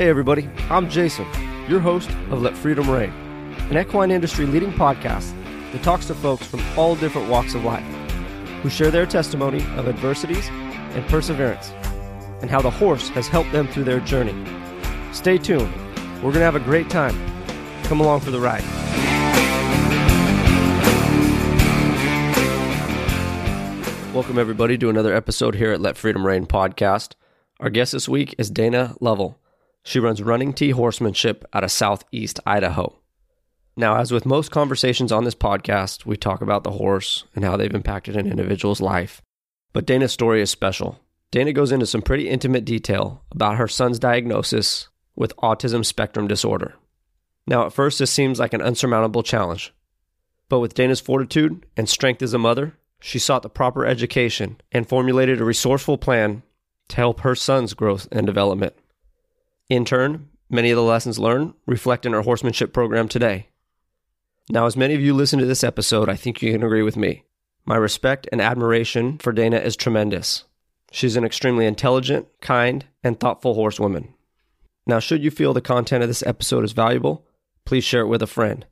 Hey, everybody, I'm Jason, your host of Let Freedom Reign, an equine industry leading podcast that talks to folks from all different walks of life who share their testimony of adversities and perseverance and how the horse has helped them through their journey. Stay tuned, we're going to have a great time. Come along for the ride. Welcome, everybody, to another episode here at Let Freedom Reign podcast. Our guest this week is Dana Lovell. She runs Running T Horsemanship out of Southeast Idaho. Now, as with most conversations on this podcast, we talk about the horse and how they've impacted an individual's life. But Dana's story is special. Dana goes into some pretty intimate detail about her son's diagnosis with autism spectrum disorder. Now, at first, this seems like an unsurmountable challenge. But with Dana's fortitude and strength as a mother, she sought the proper education and formulated a resourceful plan to help her son's growth and development. In turn, many of the lessons learned reflect in our horsemanship program today. Now, as many of you listen to this episode, I think you can agree with me. My respect and admiration for Dana is tremendous. She's an extremely intelligent, kind, and thoughtful horsewoman. Now, should you feel the content of this episode is valuable, please share it with a friend.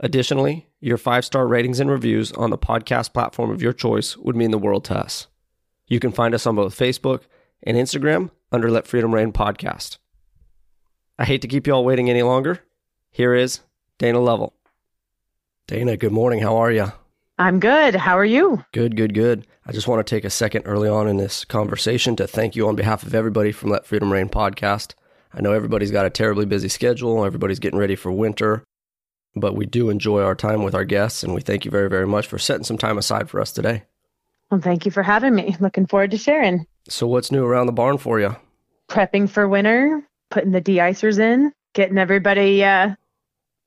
Additionally, your five star ratings and reviews on the podcast platform of your choice would mean the world to us. You can find us on both Facebook and Instagram under Let Freedom Reign Podcast. I hate to keep you all waiting any longer. Here is Dana Lovell. Dana, good morning. How are you? I'm good. How are you? Good, good, good. I just want to take a second early on in this conversation to thank you on behalf of everybody from Let Freedom Reign podcast. I know everybody's got a terribly busy schedule, everybody's getting ready for winter, but we do enjoy our time with our guests, and we thank you very, very much for setting some time aside for us today. Well, thank you for having me. Looking forward to sharing. So, what's new around the barn for you? Prepping for winter, putting the de-icers in, getting everybody, uh,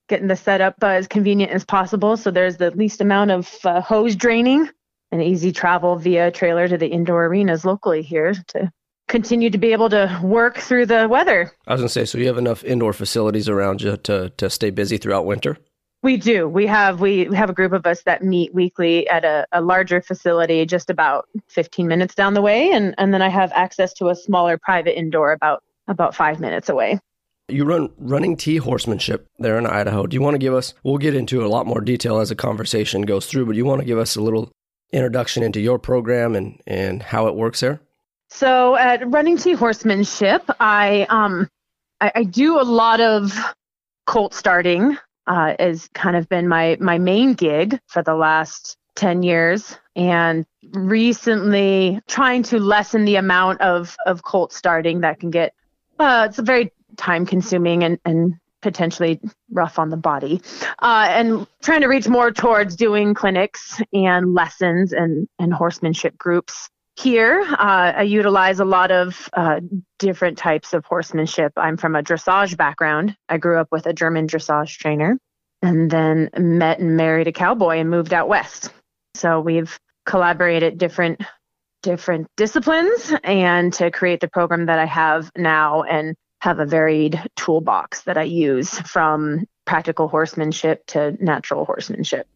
getting the setup uh, as convenient as possible. So there's the least amount of uh, hose draining and easy travel via trailer to the indoor arenas locally here to continue to be able to work through the weather. I was going to say, so you have enough indoor facilities around you to, to stay busy throughout winter? We do. We have we have a group of us that meet weekly at a, a larger facility just about 15 minutes down the way, and and then I have access to a smaller private indoor about about five minutes away. You run running T horsemanship there in Idaho. Do you want to give us? We'll get into a lot more detail as the conversation goes through, but you want to give us a little introduction into your program and and how it works there? So at Running T Horsemanship, I um I, I do a lot of colt starting uh, has kind of been my my main gig for the last 10 years and recently trying to lessen the amount of of colt starting that can get uh, it's very time consuming and and potentially rough on the body. Uh, and trying to reach more towards doing clinics and lessons and and horsemanship groups here. Uh, i utilize a lot of uh, different types of horsemanship. I'm from a dressage background. I grew up with a german dressage trainer and then met and married a cowboy and moved out west. So we've collaborated different different disciplines and to create the program that i have now and have a varied toolbox that i use from practical horsemanship to natural horsemanship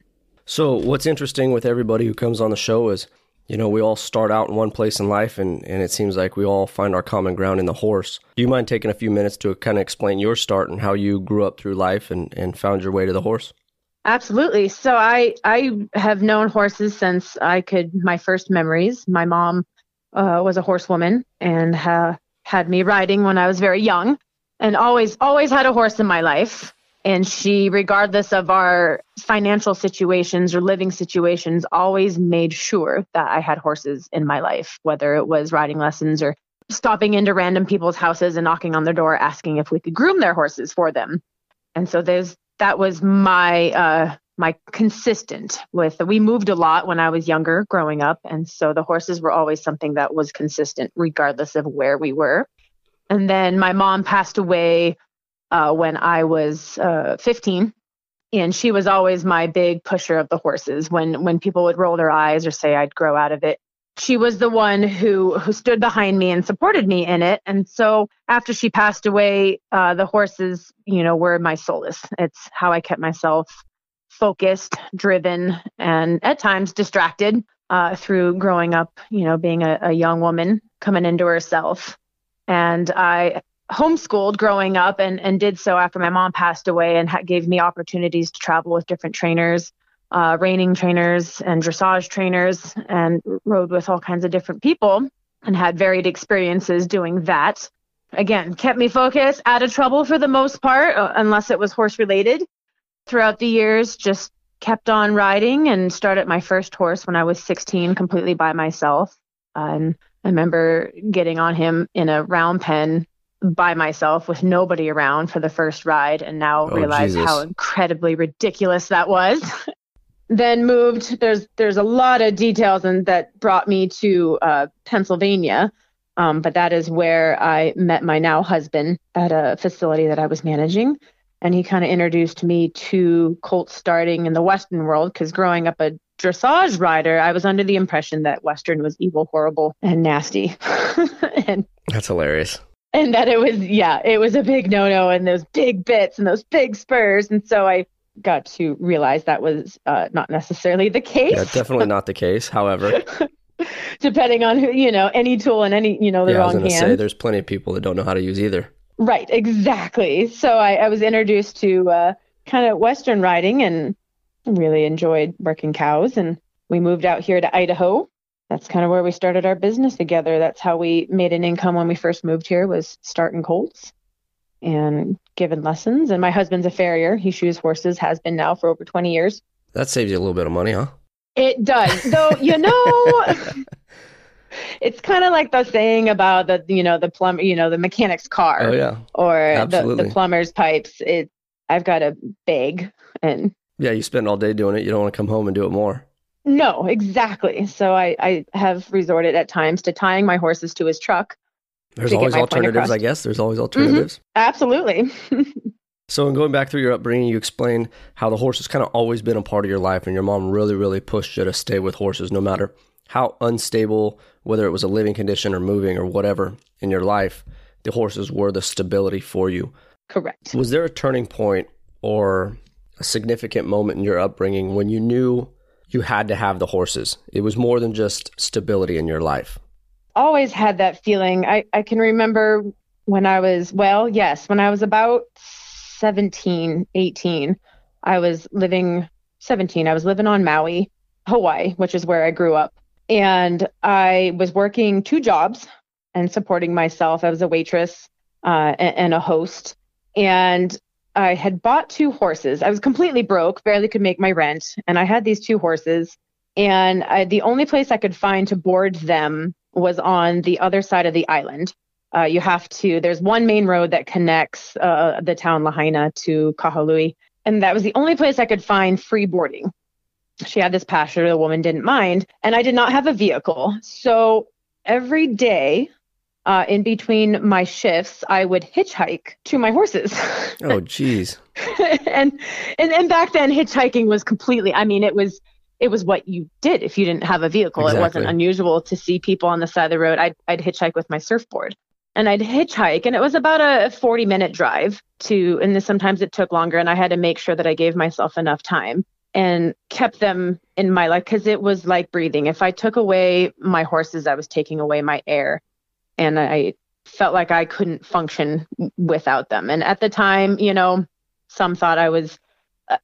so what's interesting with everybody who comes on the show is you know, we all start out in one place in life, and, and it seems like we all find our common ground in the horse. Do you mind taking a few minutes to kind of explain your start and how you grew up through life and, and found your way to the horse? Absolutely. So I I have known horses since I could my first memories. My mom uh, was a horsewoman and ha- had me riding when I was very young, and always always had a horse in my life and she regardless of our financial situations or living situations always made sure that i had horses in my life whether it was riding lessons or stopping into random people's houses and knocking on their door asking if we could groom their horses for them and so there's that was my uh my consistent with we moved a lot when i was younger growing up and so the horses were always something that was consistent regardless of where we were and then my mom passed away uh, when I was uh, 15. And she was always my big pusher of the horses. When when people would roll their eyes or say I'd grow out of it, she was the one who who stood behind me and supported me in it. And so after she passed away, uh, the horses, you know, were my solace. It's how I kept myself focused, driven, and at times distracted uh, through growing up. You know, being a, a young woman coming into herself. And I homeschooled growing up and, and did so after my mom passed away and ha- gave me opportunities to travel with different trainers, uh, reining trainers and dressage trainers, and rode with all kinds of different people and had varied experiences doing that. Again, kept me focused, out of trouble for the most part, uh, unless it was horse related. Throughout the years, just kept on riding and started my first horse when I was 16 completely by myself. and I remember getting on him in a round pen by myself with nobody around for the first ride and now Oh, realize Jesus. how incredibly ridiculous that was. then moved there's there's a lot of details and that brought me to uh, Pennsylvania. Um, but that is where I met my now husband at a facility that I was managing. And he kind of introduced me to colt starting in the Western world because growing up a dressage rider, I was under the impression that Western was evil, horrible, and nasty. and That's hilarious. and that it was yeah it was a big no-no and those big bits and those big spurs and so i got to realize that was uh, not necessarily the case. Yeah, definitely not the case. However, depending on who you know any tool and any you know the yeah, I was wrong going to hand. say there's plenty of people that don't know how to use either. right exactly. So i, I was introduced to uh, kind of western riding and really enjoyed working cows. And we moved out here to idaho. That's kind of where we started our business together. That's how we made an income when we first moved here was starting colts. And giving lessons and my husband's a farrier he shoes horses has been now for over 20 years That saves you a little bit of money, huh? it does though you know it's kind of like the saying about the you know the plumber you know the mechanic's car Oh yeah, or the, the plumber's pipes it i've got a bag and yeah. You spend all day doing it. You don't want to come home and do it more. no exactly so i i have resorted at times to tying my horses to his truck There's always alternatives. Mm-hmm. I guess. There's always alternatives. absolutely So, in going back through your upbringing, you explained how the horse has kind of always been a part of your life, and your mom really, really pushed you to stay with horses no matter how unstable, whether it was a living condition or moving or whatever in your life, the horses were the stability for you. correct Was there a turning point or a significant moment in your upbringing when you knew you had to have the horses? It was more than just stability in your life. Always had that feeling. I, I can remember when I was, well, yes, when I was about 17, 18, I was living, 17, I was living on Maui, Hawaii, which is where I grew up. And I was working two jobs and supporting myself. I was a waitress uh, and, and a host. And I had bought two horses. I was completely broke, barely could make my rent. And I had these two horses. And I, the only place I could find to board them was on the other side of the island. Uh, you have to, there's one main road that connects uh, the town Lahaina to Kahului. And that was the only place I could find free boarding. She had this pasture, the woman didn't mind, and I did not have a vehicle. So every day uh, in between my shifts, I would hitchhike to my horses. Oh, geez. and, and and back then hitchhiking was completely i mean it was it was what you did if you didn't have a vehicle. It wasn't unusual to see people on the side of the road. I'd, I'd hitchhike with my surfboard and i'd hitchhike and it was about a 40 minute drive to and sometimes it took longer and i had to make sure that i gave myself enough time and kept them in my life because it was like breathing. If i took away my horses i was taking away my air and i felt like i couldn't function without them. And at the time you know some thought I was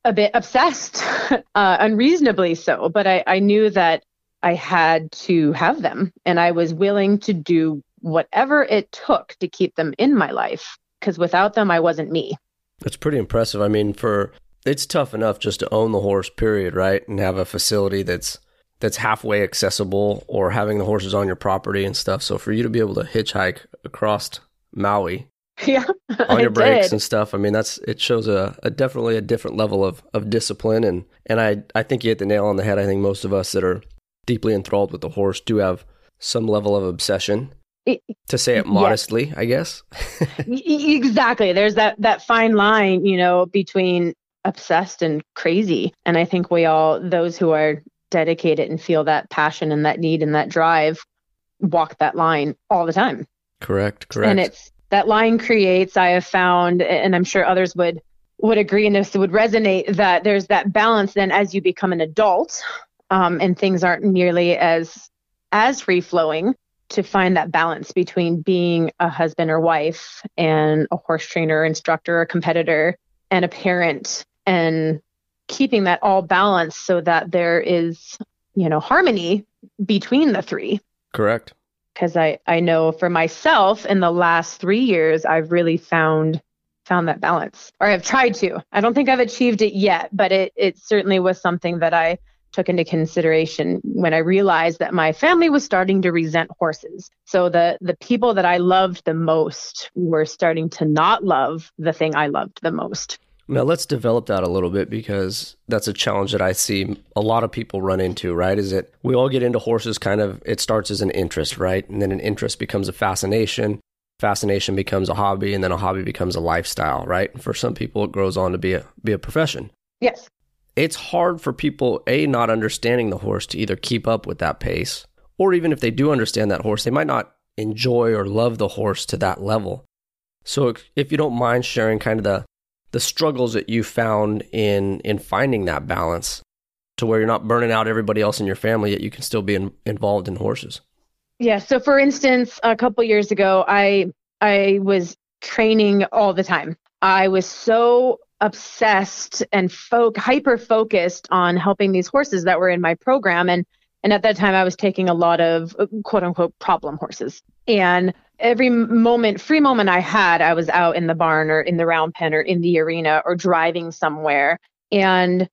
a, bit obsessed, uh, unreasonably so, but I, I knew that I had to have them and I was willing to do whatever it took to keep them in my life because without them, I wasn't me. That's pretty impressive. I mean, for it's tough enough just to own the horse, period, right? And have a facility that's that's halfway accessible or having the horses on your property and stuff. So for you to be able to hitchhike across Maui yeah. on your breaks and stuff, I mean that's it shows a, a definitely a different level of, of discipline and and I I think you hit the nail on the head. I think most of us that are deeply enthralled with the horse do have some level of obsession. It- To say it yes. modestly, I guess. Exactly. There's that, that fine line, you know, between obsessed and crazy. And I think we all, those who are dedicated and feel that passion and that need and that drive, walk that line all the time. correct, correct. and it's that line creates i have found and i'm sure others would would agree and this would resonate that there's that balance then as you become an adult um, and things aren't nearly as as free flowing to find that balance between being a husband or wife and a horse trainer, instructor, a competitor, and a parent, and keeping that all balanced so that there is, you know, harmony between the three. Correct. Because I, I know for myself in the last three years, I've really found found that balance or I've tried to. I don't think I've achieved it yet, but it, it certainly was something that I took into consideration when I realized that my family was starting to resent horses. So the the people that I loved the most were starting to not love the thing I loved the most. Now let's develop that a little bit because that's a challenge that I see a lot of people run into, right? Is that we all get into horses kind of it starts as an interest, right? And then an interest becomes a fascination. Fascination becomes a hobby and then a hobby becomes a lifestyle, right? For some people it grows on to be a be a profession. Yes it's hard for people, A, not understanding the horse to either keep up with that pace, or even if they do understand that horse, they might not enjoy or love the horse to that level. So if you don't mind sharing kind of the the struggles that you found in in finding that balance to where you're not burning out everybody else in your family yet you can still be in, involved in horses. Yeah, so for instance, a couple years ago I I was training all the time. I was so obsessed and fo- hyper focused on helping these horses that were in my program and and at that time I was taking a lot of quote unquote problem horses and every moment free moment I had I was out in the barn or in the round pen or in the arena or driving somewhere and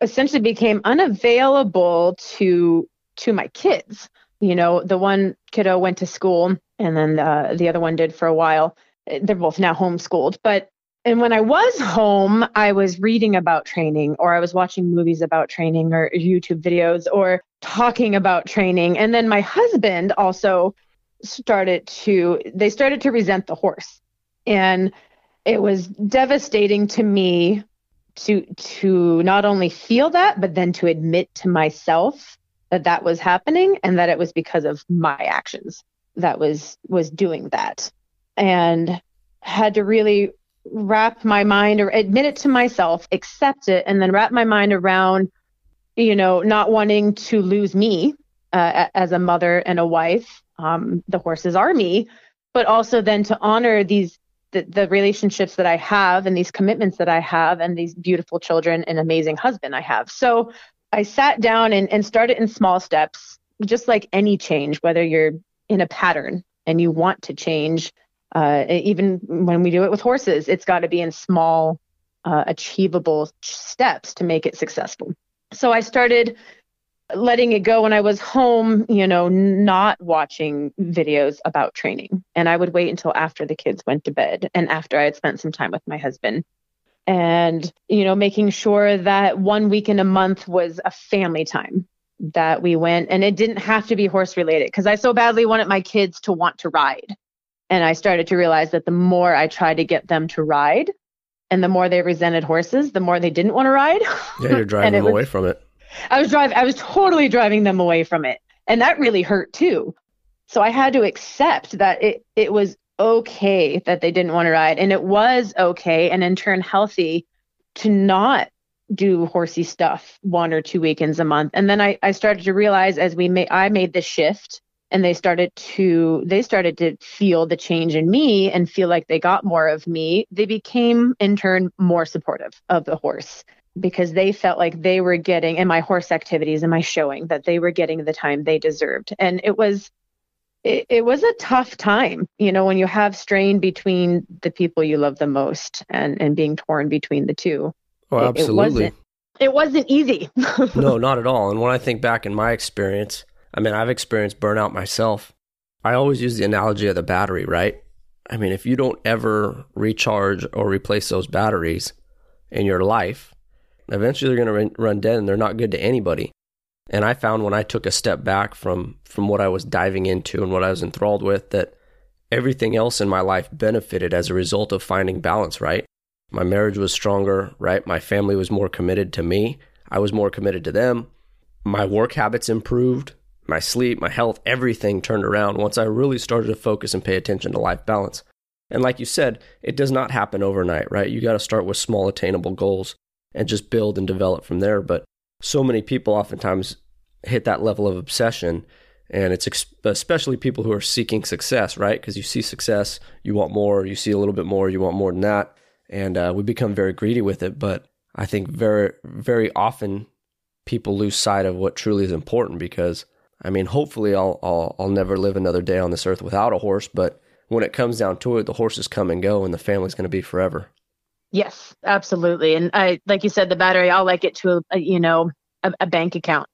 essentially became unavailable to to my kids you know the one kiddo went to school and then uh, the other one did for a while they're both now homeschooled but and when I was home, I was reading about training or I was watching movies about training or YouTube videos or talking about training. And then my husband also started to they started to resent the horse. And it was devastating to me to to not only feel that but then to admit to myself that that was happening and that it was because of my actions that was was doing that. And had to really wrap my mind or admit it to myself, accept it, and then wrap my mind around, you know, not wanting to lose me uh, as a mother and a wife. Um, the horses are me, but also then to honor these the, the relationships that I have and these commitments that I have and these beautiful children and amazing husband I have. So I sat down and, and started in small steps, just like any change, whether you're in a pattern and you want to change uh, even when we do it with horses, it's got to be in small, uh, achievable steps to make it successful. So I started letting it go when I was home, you know, not watching videos about training. And I would wait until after the kids went to bed and after I had spent some time with my husband. And, you know, making sure that one week in a month was a family time that we went. And it didn't have to be horse related because I so badly wanted my kids to want to ride. And I started to realize that the more I tried to get them to ride and the more they resented horses, the more they didn't want to ride. Yeah, you're driving them was, away from it. I was driving I was totally driving them away from it. And that really hurt too. So I had to accept that it it was okay that they didn't want to ride and it was okay and in turn healthy to not do horsey stuff one or two weekends a month. And then I, I started to realize as we made I made the shift and they started to they started to feel the change in me and feel like they got more of me they became in turn more supportive of the horse because they felt like they were getting in my horse activities and my showing that they were getting the time they deserved. And it was it, it was a tough time you know when you have strain between the people you love the most and and being torn between the two. Oh absolutely it, it wasn't, it wasn't easy. No not at all. And when i think back in my experience I mean, I've experienced burnout myself. I always use the analogy of the battery, right? I mean, if you don't ever recharge or replace those batteries in your life, eventually they're going to run dead and they're not good to anybody. And I found when I took a step back from from what I was diving into and what I was enthralled with that everything else in my life benefited as a result of finding balance, right? My marriage was stronger, right? My family was more committed to me. I was more committed to them. My work habits improved my sleep, my health, everything turned around once I really started to focus and pay attention to life balance. And like you said, it does not happen overnight, right? You got to start with small attainable goals and just build and develop from there. But so many people oftentimes hit that level of obsession And it's ex- especially people who are seeking success, right? Because you see success, you want more, you see a little bit more, you want more than that. And uh, we become very greedy with it. But I think very, very often people lose sight of what truly is important because, I mean, hopefully I'll, I'll, I'll never live another day on this earth without a horse. But when it comes down to it, the horses come and go and the family's going to be forever. Yes, absolutely. And I, like you said, the battery, I'll like it to, a, a you know, a, a bank account.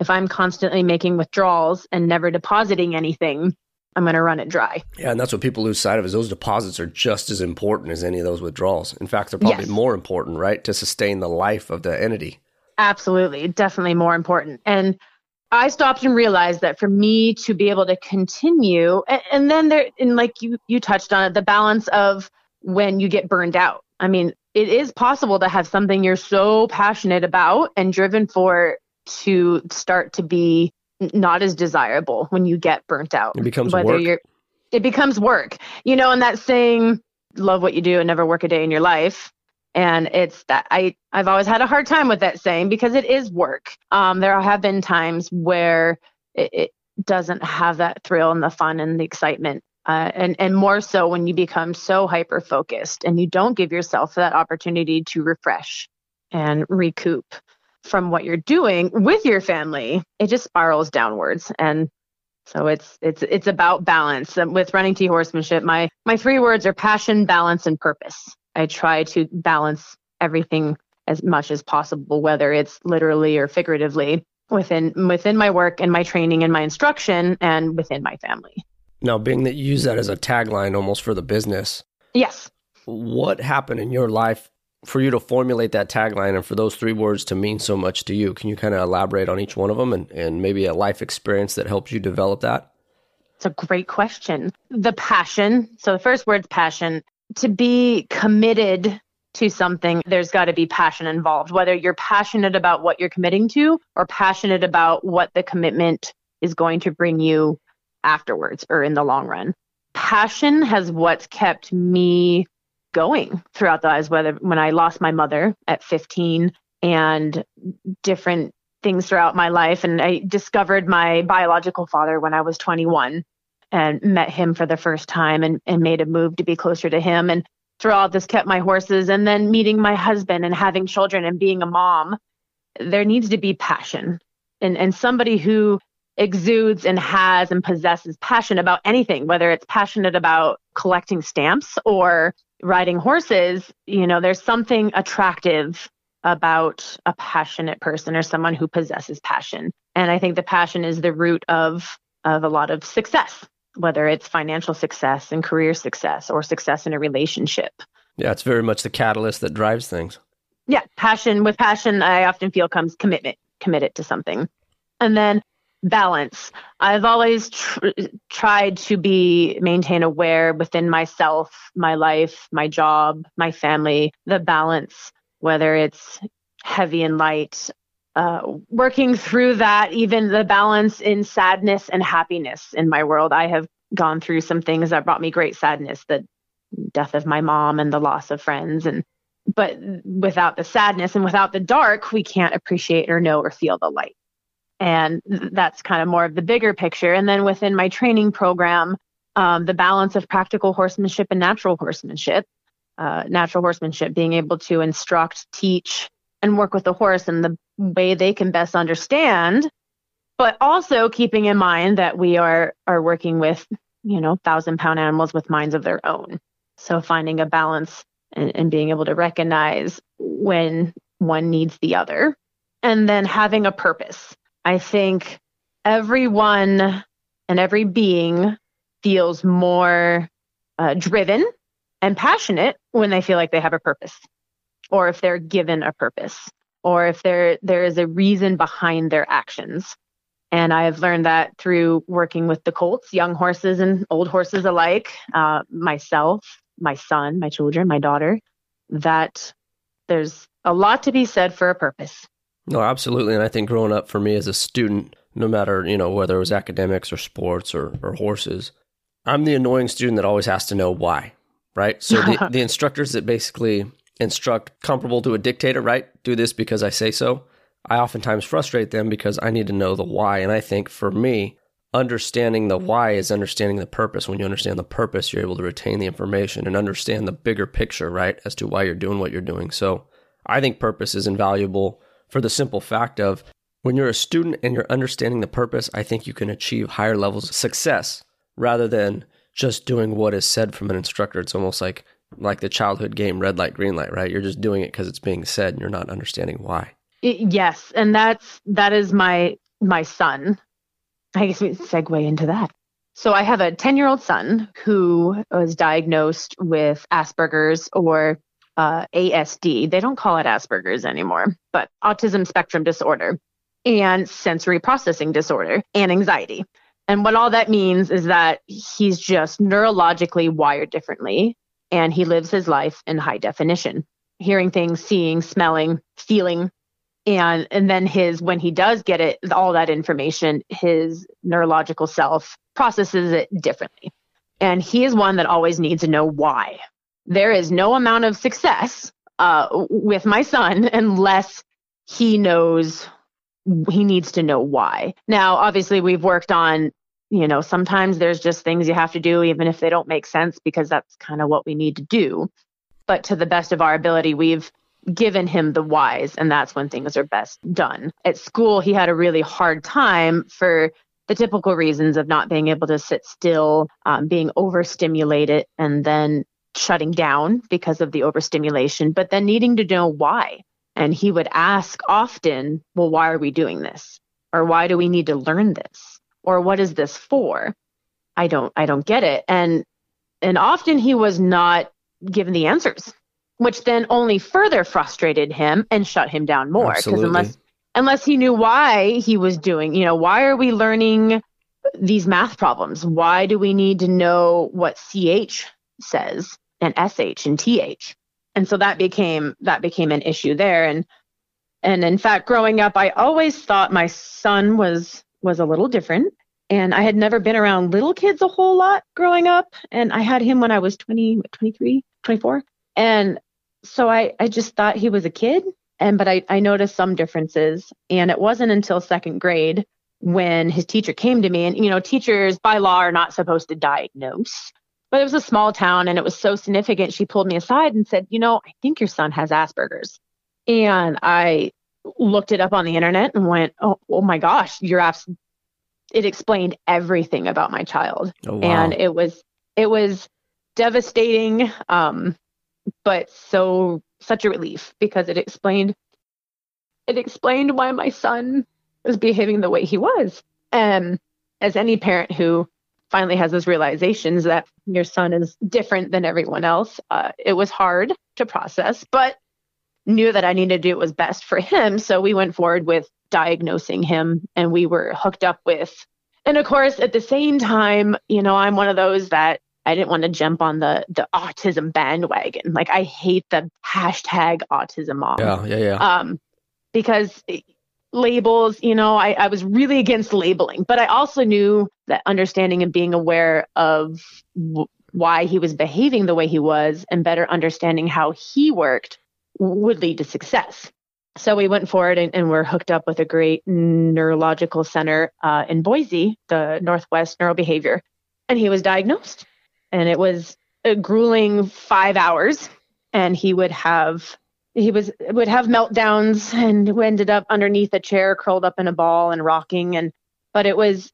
If I'm constantly making withdrawals and never depositing anything, I'm going to run it dry. Yeah, and that's what people lose sight of is those deposits are just as important as any of those withdrawals. In fact, they're probably yes. more important, right, to sustain the life of the entity. Absolutely, definitely more important. And I stopped and realized that for me to be able to continue, and, and then there, and like you you touched on it, the balance of when you get burned out. I mean, it is possible to have something you're so passionate about and driven for to start to be not as desirable when you get burnt out. It becomes Whether work. You're, it becomes work. You know, and that saying, love what you do and never work a day in your life. And it's that I, I've always had a hard time with that saying because it is work. Um, there have been times where it, it doesn't have that thrill and the fun and the excitement. Uh, and, and more so when you become so hyper focused and you don't give yourself that opportunity to refresh and recoup from what you're doing with your family, it just spirals downwards. And so it's it's it's about balance. And with running T horsemanship, my my three words are passion, balance, and purpose. I try to balance everything as much as possible, whether it's literally or figuratively within within my work and my training and my instruction and within my family. Now, being that you use that as a tagline almost for the business. Yes. What happened in your life for you to formulate that tagline and for those three words to mean so much to you. Can you kind of elaborate on each one of them and, and maybe a life experience that helps you develop that? It's a great question. The passion. So the first word's passion. To be committed to something, there's got to be passion involved, whether you're passionate about what you're committing to or passionate about what the commitment is going to bring you afterwards or in the long run. Passion has what's kept me going throughout the lives, whether when I lost my mother at 15 and different things throughout my life. And I discovered my biological father when I was 21 and met him for the first time and, and made a move to be closer to him. And throughout this, kept my horses and then meeting my husband and having children and being a mom. There needs to be passion and, and somebody who exudes and has and possesses passion about anything, whether it's passionate about collecting stamps or riding horses, you know, there's something attractive about a passionate person or someone who possesses passion. And I think the passion is the root of of a lot of success, whether it's financial success and career success or success in a relationship. Yeah, it's very much the catalyst that drives things. Yeah, passion with passion I often feel comes commitment, committed to something. And then balance. I've always tr- tried to be maintain aware within myself, my life, my job, my family, the balance, whether it's heavy and light. Uh, working through that, even the balance in sadness and happiness in my world. I have gone through some things that brought me great sadness, the death of my mom and the loss of friends and but without the sadness and without the dark, we can't appreciate or know or feel the light. And that's kind of more of the bigger picture. And then within my training program, um, the balance of practical horsemanship and natural horsemanship. Uh, natural horsemanship being able to instruct, teach, and work with the horse in the way they can best understand, but also keeping in mind that we are are working with you know thousand pound animals with minds of their own. So finding a balance and, and being able to recognize when one needs the other, and then having a purpose. I think everyone and every being feels more uh, driven and passionate when they feel like they have a purpose or if they're given a purpose or if there there is a reason behind their actions. And i've learned that through working with the colts young horses and old horses alike uh, myself my son my children my daughter that there's a lot to be said for a purpose no, absolutely. And I think growing up for me as a student, no matter, you know, whether it was academics or sports or, or horses, I'm the annoying student that always has to know why, right? So the, the instructors that basically instruct comparable to a dictator, right? Do this because I say so. I oftentimes frustrate them because I need to know the why. And I think for me, understanding the why is understanding the purpose. When you understand the purpose, you're able to retain the information and understand the bigger picture, right, as to why you're doing what you're doing. So I think purpose is invaluable for the simple fact of when you're a student and you're understanding the purpose, I think you can achieve higher levels of success rather than just doing what is said from an instructor. It's almost like like the childhood game red light green light, right? You're just doing it because it's being said and you're not understanding why. Yes, and that's that is my my son. I guess we segue into that. So I have a 10 year old son who was diagnosed with Asperger's or uh, ASD. They don't call it Asperger's anymore, but autism spectrum disorder and sensory processing disorder and anxiety. And what all that means is that he's just neurologically wired differently and he lives his life in high definition, hearing things, seeing, smelling, feeling. And, and then his when he does get it all that information his neurological self processes it differently and he is one that always needs to know why there is no amount of success uh, with my son unless he knows he needs to know why. Now, obviously, we've worked on, you know, sometimes there's just things you have to do, even if they don't make sense, because that's kind of what we need to do. But to the best of our ability, we've given him the whys, and that's when things are best done. At school, he had a really hard time for the typical reasons of not being able to sit still, um, being overstimulated, and then shutting down because of the overstimulation, but then needing to know why. And he would ask often, well, why are we doing this? Or why do we need to learn this? Or what is this for? I don't I don't get it. And and often he was not given the answers, which then only further frustrated him and shut him down more. Because unless unless he knew why he was doing, you know, why are we learning these math problems? Why do we need to know what CH says? And sh and th and so that became that became an issue there. And and in fact growing up i always thought my son was was a little different. And i had never been around little kids a whole lot growing up. And i had him when i was 20 23 24 and so i i just thought he was a kid. And but i i noticed some differences. And it wasn't until second grade when his teacher came to me. And you know teachers by law are not supposed to diagnose but it was a small town and it was so significant. She pulled me aside and said, You know, I think your son has Asperger's. And I looked it up on the internet and went, Oh, oh my gosh, you're abs-. It explained everything about my child. Oh, wow. And it was, it was devastating, um, but so, such a relief because it explained, it explained why my son was behaving the way he was. And as any parent who finally has those realizations that your son is different than everyone else. Uh, it was hard to process, but knew that I needed to do what was best for him. So we went forward with diagnosing him and we were hooked up with. And of course, at the same time, you know, I'm one of those that I didn't want to jump on the the autism bandwagon. Like I hate the hashtag autism mom. Yeah, yeah, yeah. Um, because labels, you know, I, I was really against labeling, but I also knew that understanding and being aware of w- why he was behaving the way he was and better understanding how he worked would lead to success. So we went forward and, and we're hooked up with a great neurological center uh, in Boise, the Northwest Neurobehavior, and he was diagnosed. And it was a grueling five hours, and he would have he was would have meltdowns and ended up underneath a chair curled up in a ball and rocking. And but it was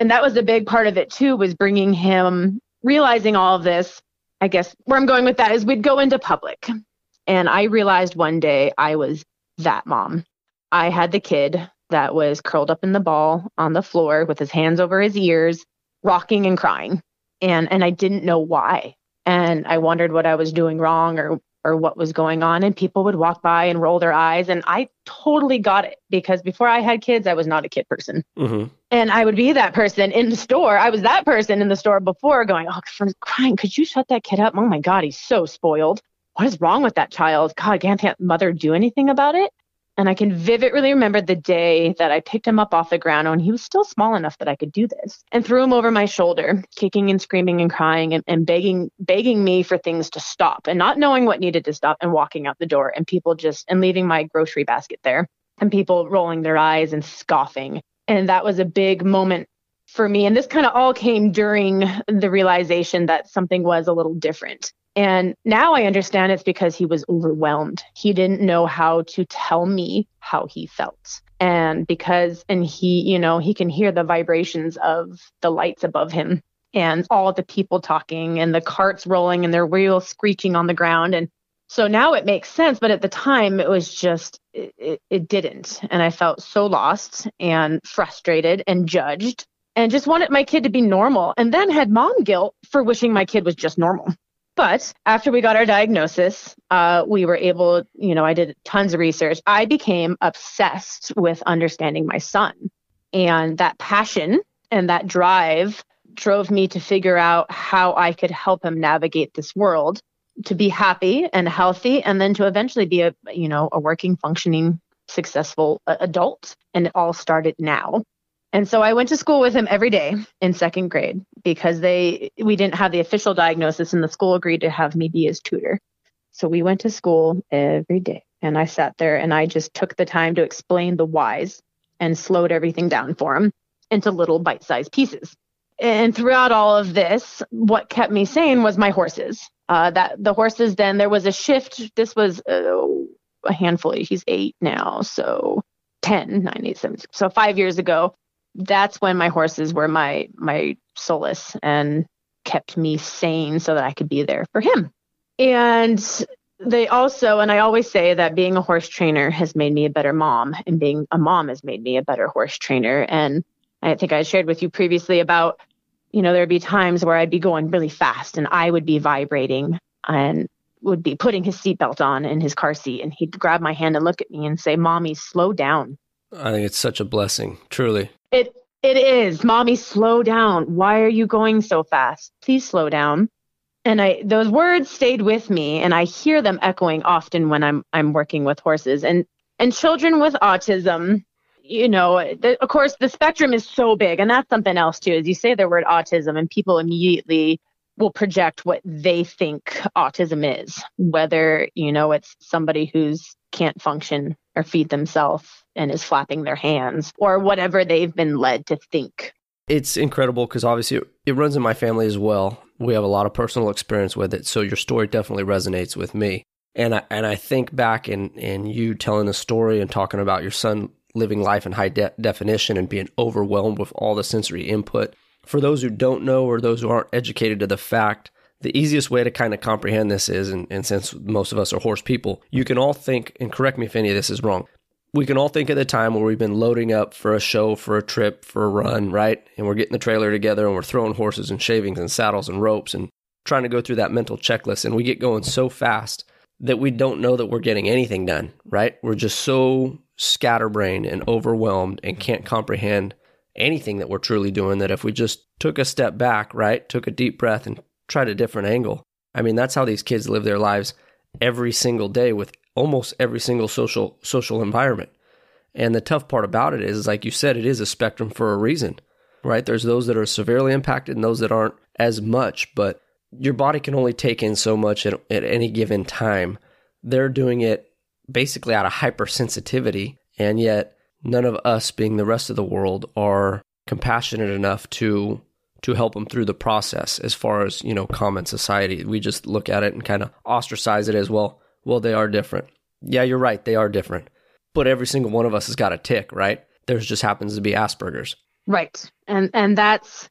and that was a big part of it too was bringing him realizing all of this. I guess where i'm going with that is we'd go into public. And i realized one day i was that mom. I had the kid that was curled up in the ball on the floor with his hands over his ears rocking and crying. And and i didn't know why. And i wondered what i was doing wrong or or what was going on and people would walk by and roll their eyes and i totally got it because before i had kids i was not a kid person. Mm-hmm. and i would be that person in the store. I was that person in the store before going oh for crying could you shut that kid up? Oh my god he's so spoiled. What is wrong with that child? God can't that mother do anything about it and I can vividly remember the day that I picked him up off the ground when he was still small enough that I could do this and threw him over my shoulder, kicking and screaming and crying and, and begging, begging me for things to stop and not knowing what needed to stop and walking out the door and people just, and leaving my grocery basket there and people rolling their eyes and scoffing. And that was a big moment for me. And this kind of all came during the realization that something was a little different. And now I understand it's because he was overwhelmed. He didn't know how to tell me how he felt. And because, and he, you know, he can hear the vibrations of the lights above him and all the people talking and the carts rolling and their wheels screeching on the ground. And so now it makes sense. But at the time, it was just, it, it, it didn't. And I felt so lost and frustrated and judged and just wanted my kid to be normal and then had mom guilt for wishing my kid was just normal. But after we got our diagnosis, uh, we were able, you know, I did tons of research. I became obsessed with understanding my son. And that passion and that drive drove me to figure out how I could help him navigate this world to be happy and healthy and then to eventually be a you know a working functioning successful adult and it all started now and so I went to school with him every day in second grade because they we didn't have the official diagnosis and the school agreed to have me be his tutor. So we went to school every day and I sat there and I just took the time to explain the whys and slowed everything down for him into little bite-sized pieces. And throughout all of this, what kept me sane was my horses. Uh, that the horses. Then there was a shift. This was uh, a handful. He's eight now, so 10, 9, 8, 7, so five years ago that's when my horses were my my solace and kept me sane so that I could be there for him. And they also, and I always say that being a horse trainer has made me a better mom, and being a mom has made me a better horse trainer. And I think I shared with you previously about, you know, there'd be times where I'd be going really fast and I would be vibrating and would be putting his seatbelt on in his car seat, and he'd grab my hand and look at me and say, Mommy, slow down. I think it's such a blessing, truly. It it is. Mommy, slow down. Why are you going so fast? Please slow down. And I those words stayed with me and I hear them echoing often when I'm I'm working with horses and and children with autism you know, the, of course, the spectrum is so big, and that's something else too. Is you say the word autism, and people immediately will project what they think autism is, whether you know it's somebody who's can't function or feed themselves and is flapping their hands or whatever they've been led to think. It's incredible because obviously it runs in my family as well. We have a lot of personal experience with it, so your story definitely resonates with me. And I and I think back in in you telling the story and talking about your son living life in high de- definition and being overwhelmed with all the sensory input. For those who don't know or those who aren't educated to the fact, the easiest way to kind of comprehend this is, and, and, since most of us are horse people, you can all think, and correct me if any of this is wrong, we can all think of the time where we've been loading up for a show, for a trip, for a run, right? And we're getting the trailer together and we're throwing horses and shavings and saddles and ropes and trying to go through that mental checklist. And we get going so fast that we don't know that we're getting anything done, right? We're just so scatterbrained and overwhelmed and can't comprehend anything that we're truly doing that if we just took a step back, right? Took a deep breath and tried a different angle. I mean, that's how these kids live their lives every single day with almost every single social social environment. And the tough part about it is, like you said, it is a spectrum for a reason, right? There's those that are severely impacted and those that aren't as much, but your body can only take in so much at, at any given time. They're doing it basically out of hypersensitivity, and yet none of us, being the rest of the world, are compassionate enough to to help them through the process as far as you know common society we just look at it and kind of ostracize it as well well, they are different. Yeah, you're right. They are different. But every single one of us has got a tic, right? There's just happens to be Asperger's. Right. And and that's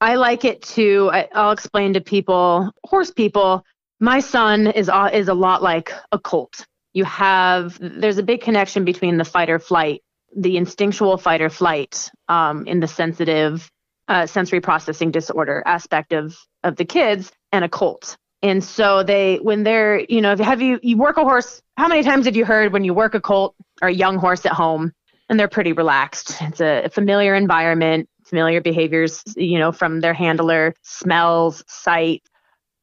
I like it to I, I'll explain to people, horse people, my son is is a lot like a colt. You have there's a big connection between the fight or flight, the instinctual fight or flight, um, in the sensitive uh, sensory processing disorder aspect of of the kids, and a colt. And so they, when they're, you know, have you, you work a horse, how many times have you heard when you work a colt or a young horse at home and they're pretty relaxed? It's a familiar environment, familiar behaviors, you know, from their handler, smells, sight.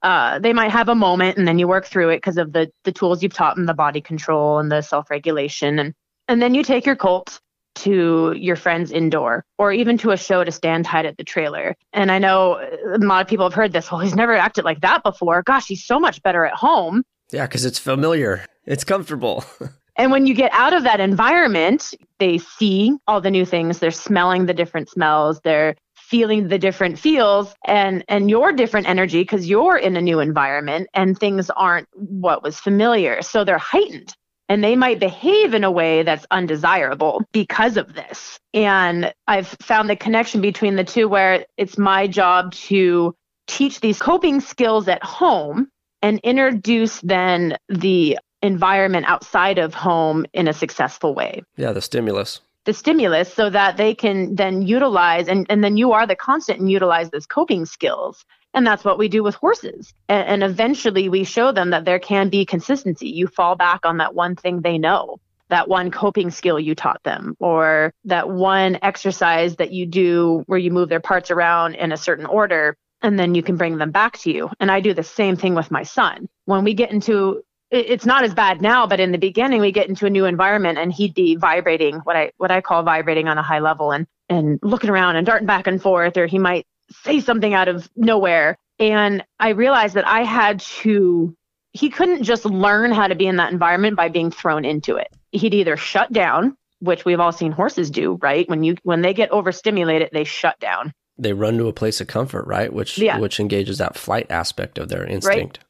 Uh, they might have a moment and then you work through it because of the, the tools you've taught them, the body control and the self regulation. And, and then you take your colt to your friends indoor or even to a show to stand tied at the trailer. And I know a lot of people have heard this. Well, he's never acted like that before. Gosh, he's so much better at home. Yeah, because it's familiar, it's comfortable. and when you get out of that environment, they see all the new things. They're smelling the different smells. They're feeling the different feels and and your different energy because you're in a new environment and things aren't what was familiar so they're heightened and they might behave in a way that's undesirable because of this. And i've found the connection between the two where it's my job to teach these coping skills at home and introduce then the environment outside of home in a successful way. Yeah the stimulus. The stimulus so that they can then utilize and, and then you are the constant and utilize those coping skills and that's what we do with horses. And, eventually we show them that there can be consistency. You fall back on that one thing they know that one coping skill you taught them or that one exercise that you do where you move their parts around in a certain order and then you can bring them back to you. And i do the same thing with my son. When we get into it's not as bad now, but in the beginning, we get into a new environment and he'd be vibrating, what I what I call vibrating on a high level, and and looking around and darting back and forth, or he might say something out of nowhere. And I realized that I had to. He couldn't just learn how to be in that environment by being thrown into it. He'd either shut down, which we've all seen horses do, right? When you when they get overstimulated, they shut down. They run to a place of comfort, right? Which yeah. which engages that flight aspect of their instinct. Right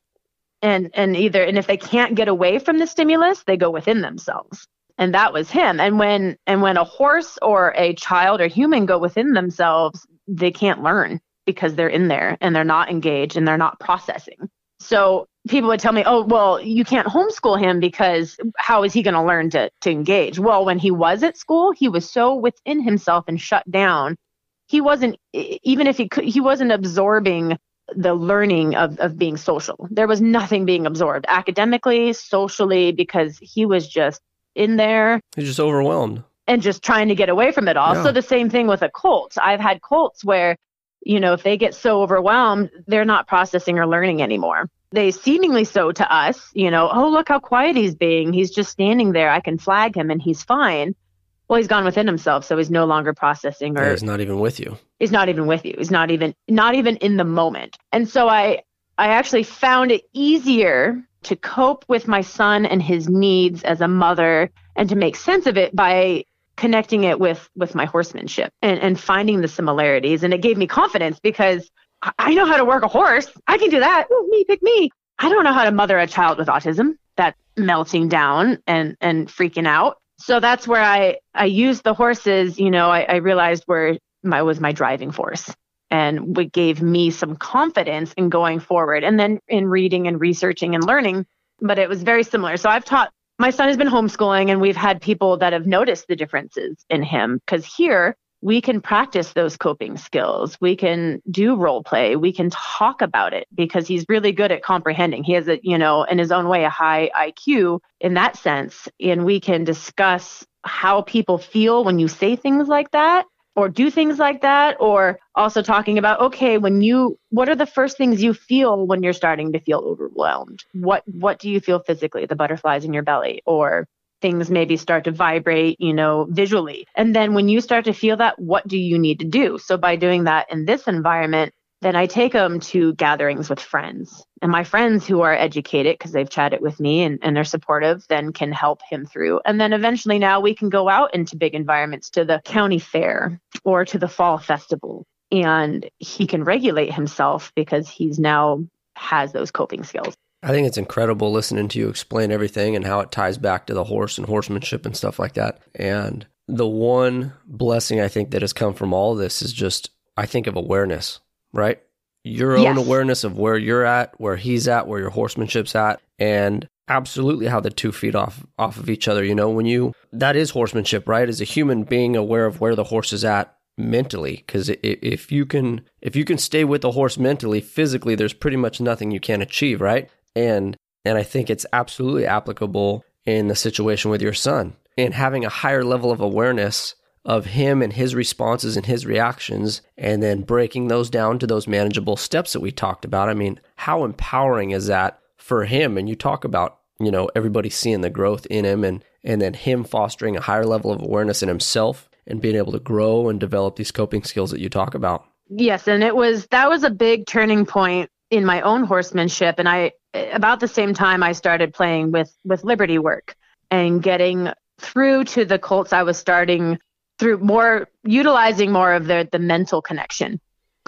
and and either and if they can't get away from the stimulus they go within themselves and that was him and when and when a horse or a child or human go within themselves they can't learn because they're in there and they're not engaged and they're not processing so people would tell me oh well you can't homeschool him because how is he going to learn to to engage well when he was at school he was so within himself and shut down he wasn't even if he could he wasn't absorbing the learning of, of being social. There was nothing being absorbed academically, socially, because he was just in there. He's just overwhelmed. And just trying to get away from it all. Yeah. So the same thing with a colt. I've had colts where, you know, if they get so overwhelmed, they're not processing or learning anymore. They seemingly so to us, you know, oh, look how quiet he's being. He's just standing there. I can flag him and he's fine well he's gone within himself so he's no longer processing or yeah, he's not even with you he's not even with you he's not even not even in the moment and so i i actually found it easier to cope with my son and his needs as a mother and to make sense of it by connecting it with with my horsemanship and and finding the similarities and it gave me confidence because i know how to work a horse i can do that Ooh, me pick me i don't know how to mother a child with autism that's melting down and and freaking out so that's where I I used the horses. You know, I, I realized where my was my driving force and what gave me some confidence in going forward. And then in reading and researching and learning, but it was very similar. So I've taught my son has been homeschooling and we've had people that have noticed the differences in him because here we can practice those coping skills. We can do role play. We can talk about it because he's really good at comprehending. He has a, you know, in his own way, a high IQ in that sense. And we can discuss how people feel when you say things like that or do things like that or also talking about okay when you what are the first things you feel when you're starting to feel overwhelmed what what do you feel physically the butterflies in your belly or things maybe start to vibrate, you know, visually. And then when you start to feel that, what do you need to do? So by doing that in this environment, then I take them to gatherings with friends. And my friends who are educated because they've chatted with me and, and they're supportive then can help him through. And then eventually now we can go out into big environments to the county fair or to the fall festival. And he can regulate himself because he's now has those coping skills. I think it's incredible listening to you explain everything and how it ties back to the horse and horsemanship and stuff like that. And the one blessing I think that has come from all this is just, I think of awareness, right? Your yes. own awareness of where you're at, where he's at, where your horsemanship's at, and absolutely how the two feed off off of each other. You know, when you that is horsemanship, right? As a human being aware of where the horse is at mentally, because if you can if you can stay with the horse mentally, physically, there's pretty much nothing you can't achieve, right? And and I think it's absolutely applicable in the situation with your son and having a higher level of awareness of him and his responses and his reactions and then breaking those down to those manageable steps that we talked about. I mean, how empowering is that for him? And you talk about, you know, everybody seeing the growth in him and and then him fostering a higher level of awareness in himself and being able to grow and develop these coping skills that you talk about. Yes, and it was that was a big turning point in my own horsemanship and I about the same time I started playing with with Liberty work and getting through to the colts I was starting through more utilizing more of their the mental connection.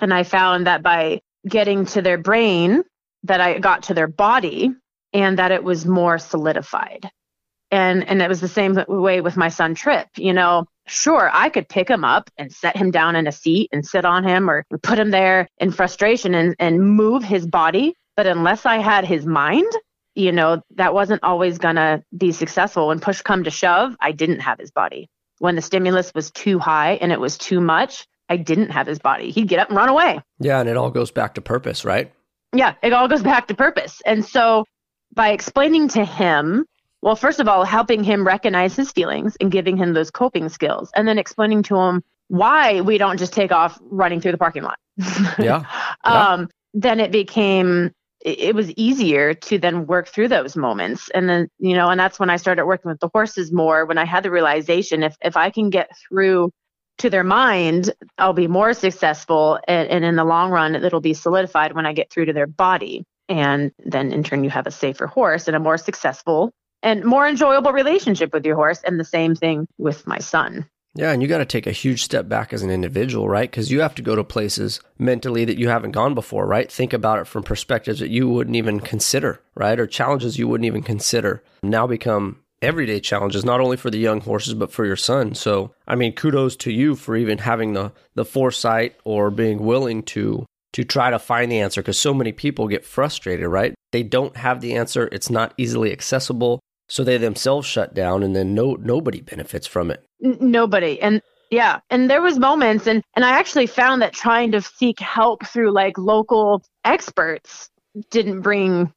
And I found that by getting to their brain, that I got to their body and that it was more solidified. And and it was the same way with my son Trip. You know, sure, I could pick him up and set him down in a seat and sit on him or put him there in frustration and, and move his body. But unless I had his mind, you know, that wasn't always going to be successful. When push come to shove, I didn't have his body. When the stimulus was too high and it was too much, I didn't have his body. He'd get up and run away. Yeah. And it all goes back to purpose, right? Yeah. It all goes back to purpose. And so by explaining to him, well, first of all, helping him recognize his feelings and giving him those coping skills, and then explaining to him why we don't just take off running through the parking lot. yeah. yeah. Um, then it became it was easier to then work through those moments. And then you know and that's when i started working with the horses more when i had the realization if if i can get through to their mind i'll be more successful and, and in the long run it'll be solidified when i get through to their body. And then in turn you have a safer horse and a more successful and more enjoyable relationship with your horse and the same thing with my son yeah, and you got to take a huge step back as an individual, right? Because you have to go to places mentally that you haven't gone before, right? Think about it from perspectives that you wouldn't even consider, right? Or challenges you wouldn't even consider now become everyday challenges, not only for the young horses, but for your son. So, I mean, kudos to you for even having the, the foresight or being willing to to try to find the answer because so many people get frustrated, right? They don't have the answer. It's not easily accessible. So they themselves shut down and then no nobody benefits from it. N- nobody. And yeah, and there was moments and and I actually found that trying to seek help through like local experts didn't bring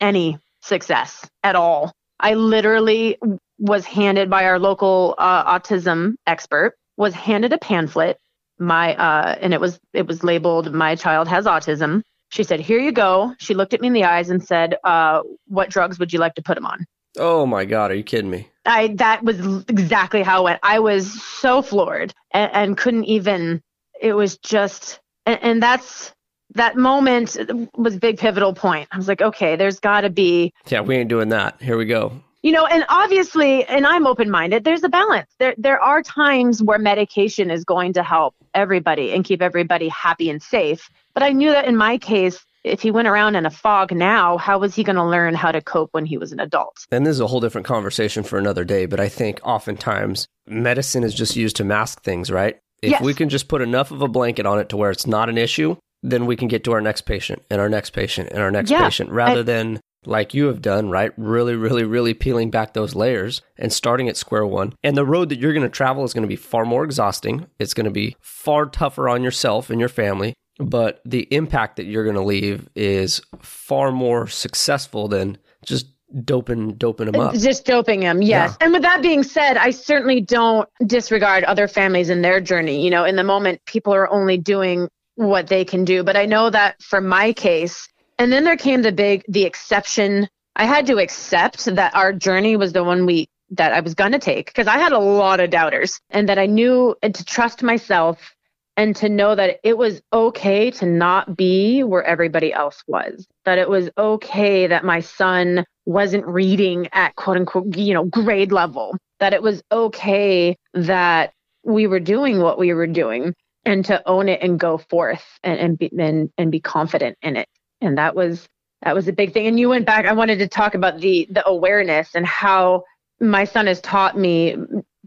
any success at all. I literally was handed by our local uh, autism expert was handed a pamphlet my uh and it was it was labeled my child has autism she said here you go she looked at me in the eyes and said uh what drugs would you like to put him on Oh my God, are you kidding me? I that was exactly how it went. I was so floored and, and couldn't even. It was just, and, and, that's that moment was big pivotal point. I was like, okay, there's got to be. Yeah, we ain't doing that. Here we go. You know, and obviously, and I'm open minded. There's a balance. There there are times where medication is going to help everybody and keep everybody happy and safe. But I knew that in my case, if he went around in a fog now, how was he going to learn how to cope when he was an adult? And this is a whole different conversation for another day, but I think oftentimes medicine is just used to mask things, right? If yes. we can just put enough of a blanket on it to where it's not an issue, then we can get to our next patient and our next patient and our next yeah. patient rather I, than like you have done, right? Really, really, really peeling back those layers and starting at square one. And the road that you're going to travel is going to be far more exhausting. It's going to be far tougher on yourself and your family but the impact that you're going to leave is far more successful than just doping doping them up. Just doping them, yes. Yeah. And with that being said, I certainly don't disregard other families in their journey. You know, in the moment, people are only doing what they can do. But I know that for my case, and then there came the big the exception. I had to accept that our journey was the one we that I was going to take because I had a lot of doubters and that I knew and to trust myself and to know that it was okay to not be where everybody else was that it was okay that my son wasn't reading at quote unquote you know grade level that it was okay that we were doing what we were doing and to own it and go forth and and be, and, and be confident in it. And that was that was a big thing. And you went back i wanted to talk about the the awareness and how my son has taught me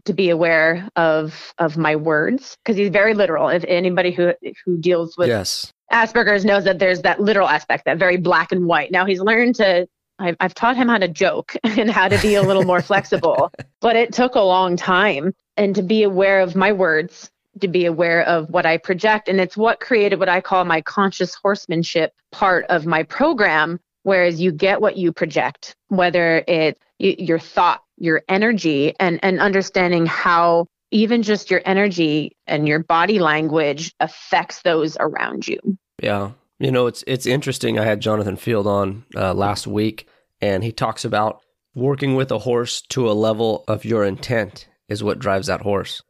to be aware of of my words because he's very literal. If anybody who who deals with yes. Asperger's knows that there's that literal aspect, that very black and white. Now he's learned to. I've, I've taught him how to joke and how to be a little more flexible, but it took a long time. And to be aware of my words, to be aware of what I project, and it's what created what I call my conscious horsemanship part of my program. Whereas you get what you project, whether it's your thought your energy and and understanding how even just your energy and your body language affects those around you. Yeah. You know, it's it's interesting. I had Jonathan Field on uh, last week and he talks about working with a horse to a level of your intent is what drives that horse.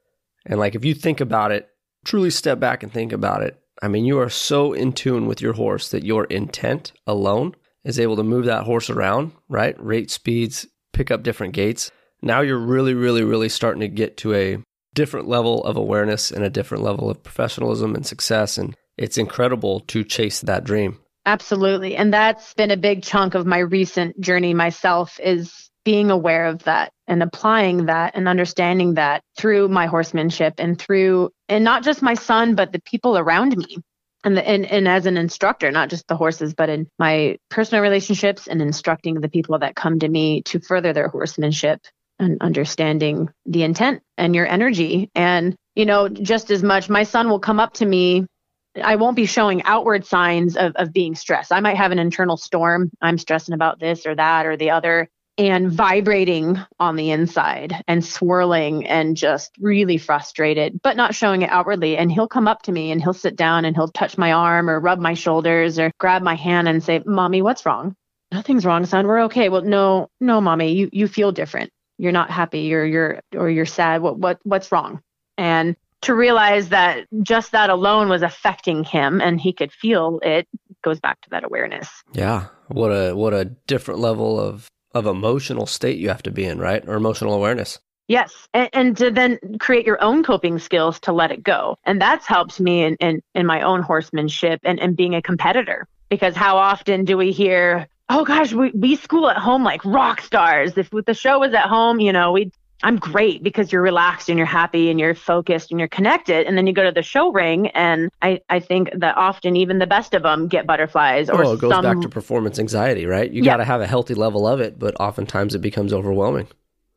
And like if you think about it, truly step back and think about it. I mean, you are so in tune with your horse that your intent alone is able to move that horse around, right? Rate speeds, pick up different gaits. Now you're really, really, really starting to get to a different level of awareness and a different level of professionalism and success. And it's incredible to chase that dream. Absolutely. And that's been a big chunk of my recent journey myself is being aware of that and applying that and understanding that through my horsemanship and through and not just my son but the people around me and, the, and and as an instructor not just the horses but in my personal relationships and instructing the people that come to me to further their horsemanship and understanding the intent and your energy and you know just as much my son will come up to me I won't be showing outward signs of, of being stressed. I might have an internal storm. I'm stressing about this or that or the other and vibrating on the inside and swirling and just really frustrated, but not showing it outwardly. And he'll come up to me and he'll sit down and he'll touch my arm or rub my shoulders or grab my hand and say, Mommy, what's wrong? Nothing's wrong, son. We're okay. Well, no, no, mommy, you, you feel different. You're not happy or you're or you're sad. What what what's wrong? And to realize that just that alone was affecting him and he could feel it goes back to that awareness. Yeah. What a what a different level of of emotional state you have to be in, right? Or emotional awareness. Yes. And, and, to then create your own coping skills to let it go. And that's helped me in, in, in my own horsemanship and, and being a competitor. Because how often do we hear, oh gosh, we, we school at home like rock stars. If the show was at home, you know, we'd I'm great because you're relaxed and you're happy and you're focused and you're connected. And then you go to the show ring, and I, I think that often even the best of them get butterflies. Or oh, it goes some... back to performance anxiety, right? You yeah. got to have a healthy level of it, but oftentimes it becomes overwhelming.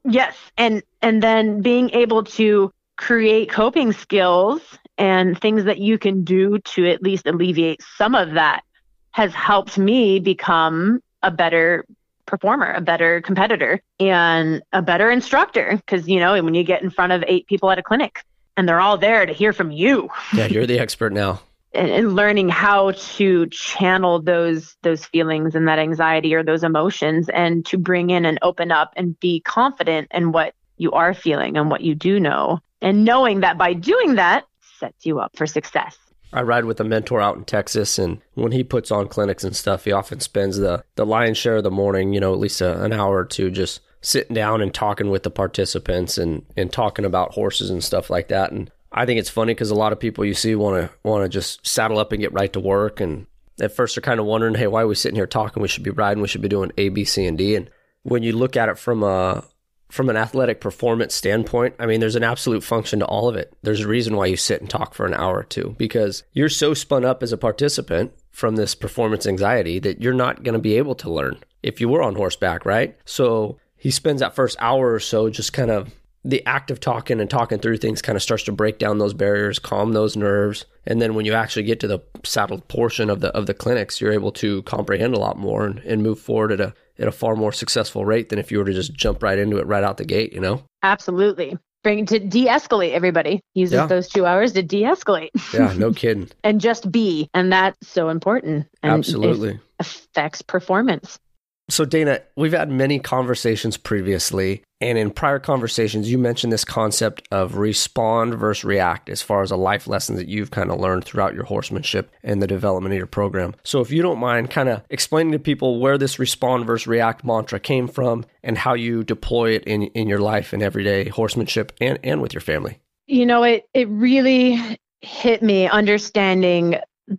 Yes, and and then being able to create coping skills and things that you can do to at least alleviate some of that has helped me become a better performer, a better competitor, and a better instructor. Because, you know, when you get in front of eight people at a clinic and they're all there to hear from you. Yeah, you're the expert now. and, and learning how to channel those those feelings and that anxiety or those emotions and to bring in and open up and be confident in what you are feeling and what you do know and knowing that by doing that sets you up for success I ride with a mentor out in Texas, and when he puts on clinics and stuff, he often spends the the lion's share of the morning, you know, at least a, an hour or two, just sitting down and talking with the participants and and talking about horses and stuff like that. And I think it's funny because a lot of people you see want to want to just saddle up and get right to work, and at first they're kind of wondering, hey, why are we sitting here talking? We should be riding. We should be doing A, B, C, and D. And when you look at it from a from an athletic performance standpoint, I mean, there's an absolute function to all of it. There's a reason why you sit and talk for an hour or two because you're so spun up as a participant from this performance anxiety that you're not going to be able to learn if you were on horseback, right? So he spends that first hour or so just kind of the act of talking and talking through things kind of starts to break down those barriers, calm those nerves, and then when you actually get to the saddled portion of the of the clinics, you're able to comprehend a lot more and, and move forward at a at a far more successful rate than if you were to just jump right into it right out the gate, you know? Absolutely. Bring to de-escalate everybody. Uses yeah. those two hours to de-escalate. Yeah, no kidding. and just be. And that's so important. And Absolutely. affects performance. So, Dana, we've had many conversations previously, and in prior conversations, you mentioned this concept of respond versus react as far as a life lesson that you've kind of learned throughout your horsemanship and the development of your program. So, if you don't mind kind of explaining to people where this respond versus react mantra came from and how you deploy it in, in your life and everyday horsemanship and, and with your family. You know, it, it really hit me understanding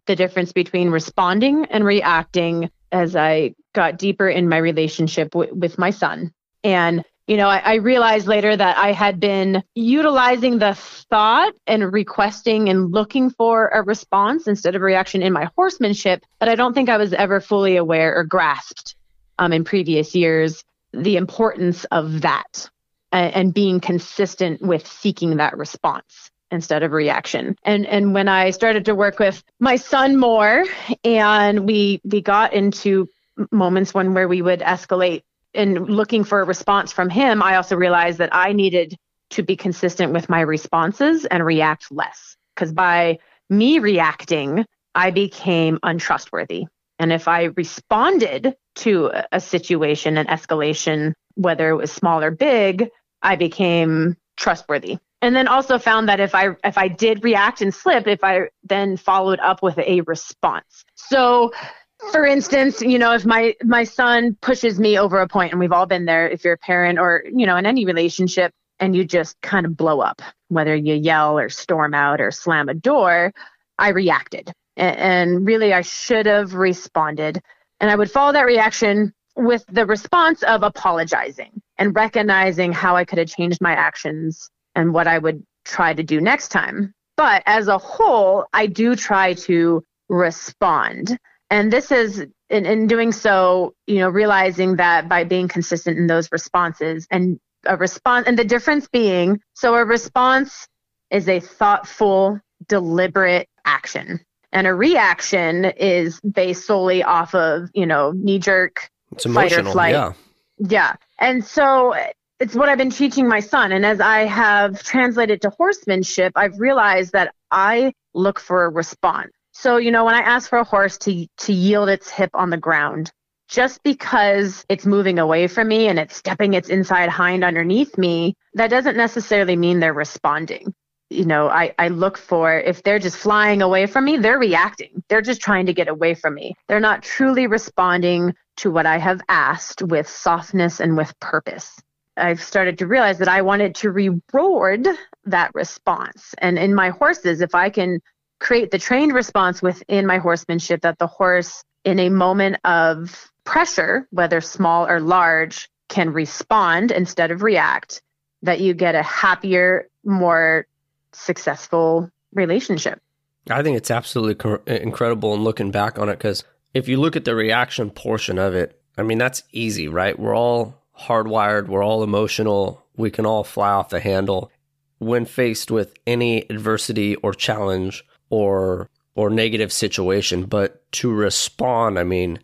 the difference between responding and reacting as I got deeper in my relationship w- with my son. And, you know, I, I realized later that I had been utilizing the thought and requesting and looking for a response instead of reaction in my horsemanship, but I don't think I was ever fully aware or grasped um, in previous years the importance of that and, and being consistent with seeking that response instead of reaction. And and when I started to work with my son more and we we got into moments when where we would escalate and looking for a response from him, I also realized that I needed to be consistent with my responses and react less. Because by me reacting, I became untrustworthy. And if I responded to a situation, an escalation, whether it was small or big, I became trustworthy. And then also found that if I if I did react and slip, if I then followed up with a response. So for instance, you know, if my my son pushes me over a point, and we've all been there, if you're a parent or you know, in any relationship, and you just kind of blow up, whether you yell or storm out or slam a door. I reacted. And really, I should have responded. And I would follow that reaction with the response of apologizing and recognizing how I could have changed my actions and what I would try to do next time. But as a whole, I do try to respond. And this is in, in doing so, you know, realizing that by being consistent in those responses and a response, and the difference being so a response is a thoughtful, deliberate action. And a reaction is based solely off of, you know, knee jerk it's emotional, fight or flight. Yeah. Yeah. And so it's what I've been teaching my son. And as I have translated to horsemanship, I've realized that I look for a response. So, you know, when I ask for a horse to, to yield its hip on the ground, just because it's moving away from me and it's stepping its inside hind underneath me, that doesn't necessarily mean they're responding. You know, I, I look for if they're just flying away from me, they're reacting. They're just trying to get away from me. They're not truly responding to what I have asked with softness and with purpose. I've started to realize that I wanted to reward that response. And in my horses, if I can create the trained response within my horsemanship that the horse, in a moment of pressure, whether small or large, can respond instead of react, that you get a happier, more successful relationship. I think it's absolutely incredible in looking back on it because if you look at the reaction portion of it, I mean, that's easy, right? We're all hardwired, we're all emotional, we can all fly off the handle. When faced with any adversity or challenge or or negative situation, but to respond, I mean,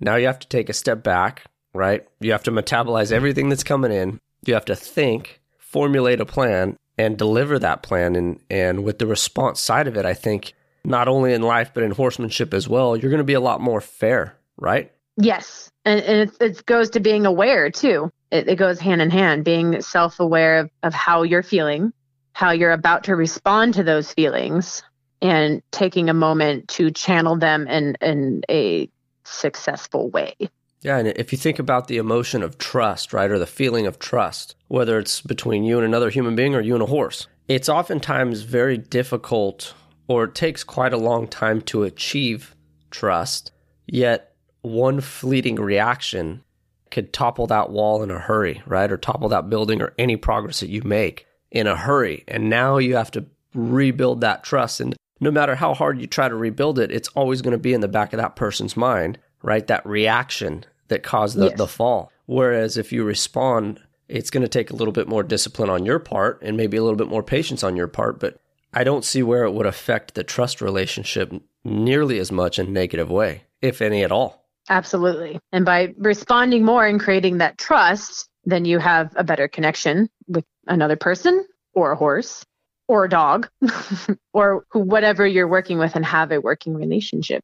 now you have to take a step back, right? You have to metabolize everything that's coming in. You have to think, formulate a plan, and deliver that plan. And and with the response side of it, I think not only in life but in horsemanship as well, you're going to be a lot more fair, right? Yes, and, and it, it goes to being aware too. It, it goes hand in hand, being self-aware of, of how you're feeling, how you're about to respond to those feelings, and taking a moment to channel them in in a successful way. Yeah, and if you think about the emotion of trust, right, or the feeling of trust, whether it's between you and another human being or you and a horse, it's oftentimes very difficult or it takes quite a long time to achieve trust, yet one fleeting reaction could topple that wall in a hurry, right? Or topple that building or any progress that you make in a hurry. And now you have to rebuild that trust. And no matter how hard you try to rebuild it, it's always going to be in the back of that person's mind, right? That reaction that caused the, yes. the fall. Whereas if you respond, it's going to take a little bit more discipline on your part and maybe a little bit more patience on your part, but I don't see where it would affect the trust relationship nearly as much in a negative way, if any at all. Absolutely. And by responding more and creating that trust, then you have a better connection with another person or a horse or a dog or whatever you're working with and have a working relationship.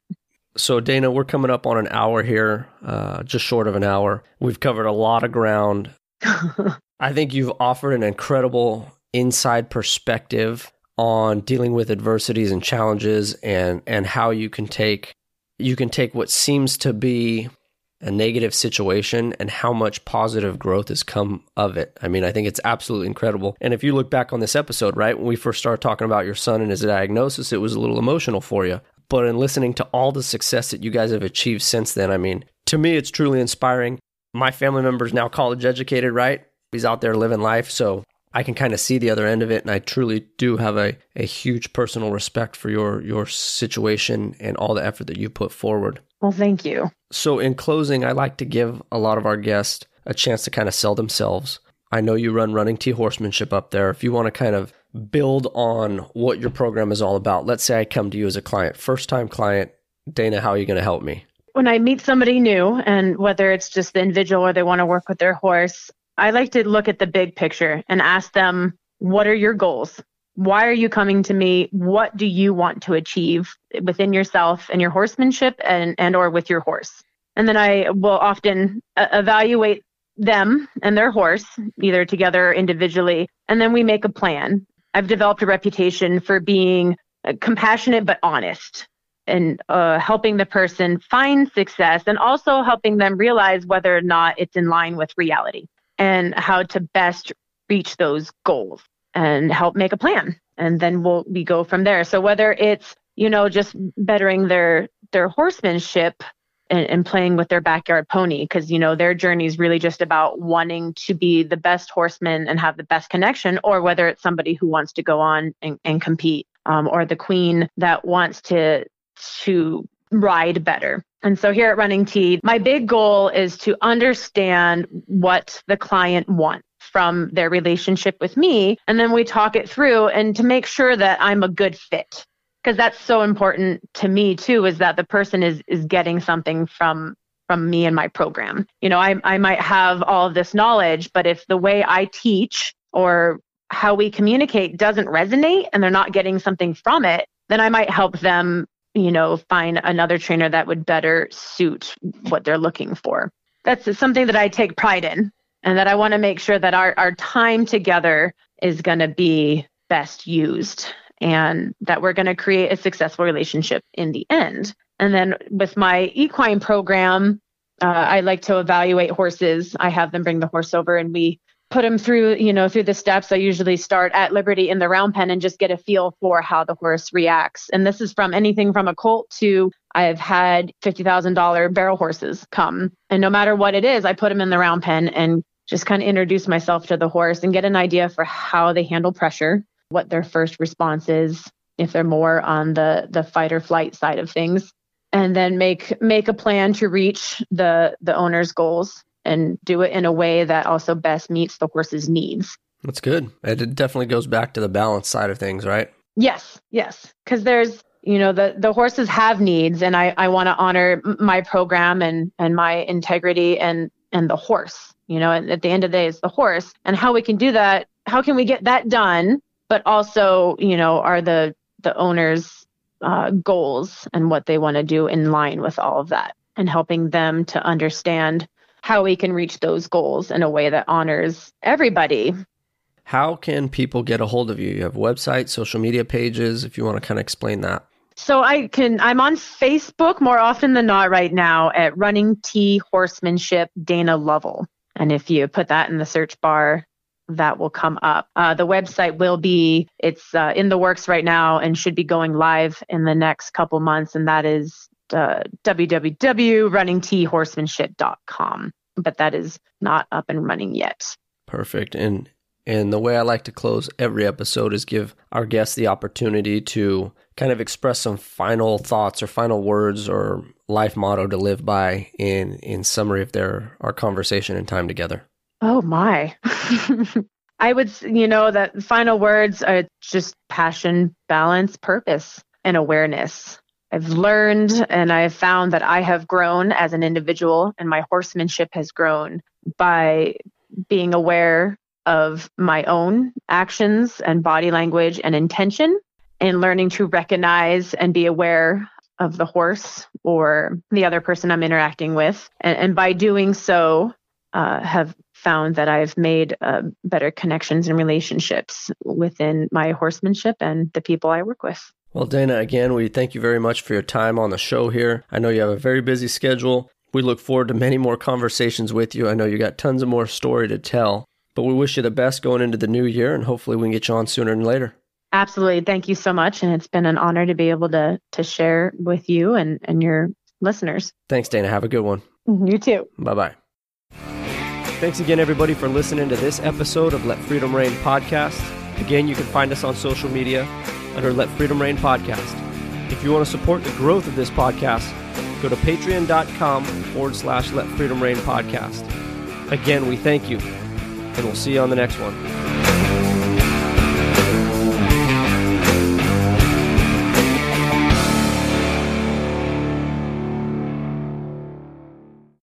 So, Dana, we're coming up on an hour here, uh, just short of an hour. We've covered a lot of ground. I think you've offered an incredible inside perspective on dealing with adversities and challenges and and how you can take you can take what seems to be a negative situation and how much positive growth has come of it. I mean, I think it's absolutely incredible. And if you look back on this episode, right, when we first started talking about your son and his diagnosis, it was a little emotional for you. But in listening to all the success that you guys have achieved since then, I mean, to me, it's truly inspiring. My family member is now college educated, right? He's out there living life. So I can kind of see the other end of it, and I truly do have a, a huge personal respect for your your situation and all the effort that you put forward. Well, thank you. So, in closing, I like to give a lot of our guests a chance to kind of sell themselves. I know you run Running T Horsemanship up there. If you want to kind of build on what your program is all about, let's say I come to you as a client, first time client, Dana, how are you going to help me? When I meet somebody new, and whether it's just the individual or they want to work with their horse, I like to look at the big picture and ask them, what are your goals? Why are you coming to me? What do you want to achieve within yourself and your horsemanship and, and or with your horse? And then I will often uh, evaluate them and their horse, either together or individually, and then we make a plan. I've developed a reputation for being uh, compassionate but honest and uh, helping the person find success and also helping them realize whether or not it's in line with reality and how to best reach those goals and help make a plan. And then we'll we go from there. So whether it's, you know, just bettering their their horsemanship and, and playing with their backyard pony, because you know their journey is really just about wanting to be the best horseman and have the best connection, or whether it's somebody who wants to go on and, and compete, um, or the queen that wants to to ride better. And so here at Running T, my big goal is to understand what the client wants from their relationship with me. And then we talk it through and to make sure that I'm a good fit. Because that's so important to me too, is that the person is is getting something from from me and my program. You know, I I might have all of this knowledge, but if the way I teach or how we communicate doesn't resonate and they're not getting something from it, then I might help them you know, find another trainer that would better suit what they're looking for. That's something that I take pride in and that I want to make sure that our, our time together is going to be best used and that we're going to create a successful relationship in the end. And then with my equine program, uh, I like to evaluate horses. I have them bring the horse over and we put them through, you know, through the steps. I usually start at Liberty in the round pen and just get a feel for how the horse reacts. And this is from anything from a colt to I've had $50,000 barrel horses come. And no matter what it is, I put them in the round pen and just kind of introduce myself to the horse and get an idea for how they handle pressure, what their first response is, if they're more on the the fight or flight side of things, and then make make a plan to reach the the owner's goals and do it in a way that also best meets the horse's needs. That's good. It definitely goes back to the balance side of things, right? Yes, yes. Because there's, you know, the, the horses have needs, and I, I want to honor my program and, and my integrity and, and the horse. You know, and at the end of the day, it's the horse. And how we can do that, how can we get that done? But also, you know, are the, the owner's uh, goals and what they want to do in line with all of that and helping them to understand how we can reach those goals in a way that honors everybody. How can people get a hold of you? You have website, social media pages, if you want to kind of explain that. So I can I'm on Facebook more often than not right now at Running T Horsemanship Dana Lovell. And if you put that in the search bar, that will come up. Uh, the website will be it's uh, in the works right now and should be going live in the next couple months, and that is uh, www.runningthorsemanship.com, but that is not up and running yet. Perfect. And and the way I like to close every episode is give our guests the opportunity to kind of express some final thoughts or final words or life motto to live by in in summary of their our conversation and time together. Oh my. I would, you know, that final words are just passion, balance, purpose, and awareness. I've learned and I've found that I have grown as an individual and my horsemanship has grown by being aware of my own actions and body language and intention and learning to recognize and be aware of the horse or the other person I'm interacting with. And, and by doing so, uh, have found that I've made uh, better connections and relationships within my horsemanship and the people I work with. Well, Dana, again, we thank you very much for your time on the show here. I know you have a very busy schedule. We look forward to many more conversations with you. I know you got tons of more story to tell, but we wish you the best going into the new year and hopefully we can get you on sooner than later. Absolutely. Thank you so much. And it's been an honor to be able to to share with you and, and your listeners. Thanks, Dana. Have a good one. Mm-hmm. You too. Bye bye. Thanks again, everybody, for listening to this episode of Let Freedom Reign podcast. Again, you can find us on social media under Let Freedom Reign podcast. If you want to support the growth of this podcast, go to patreon.com forward slash Let Freedom Reign podcast. Again, we thank you, and we'll see you on the next one.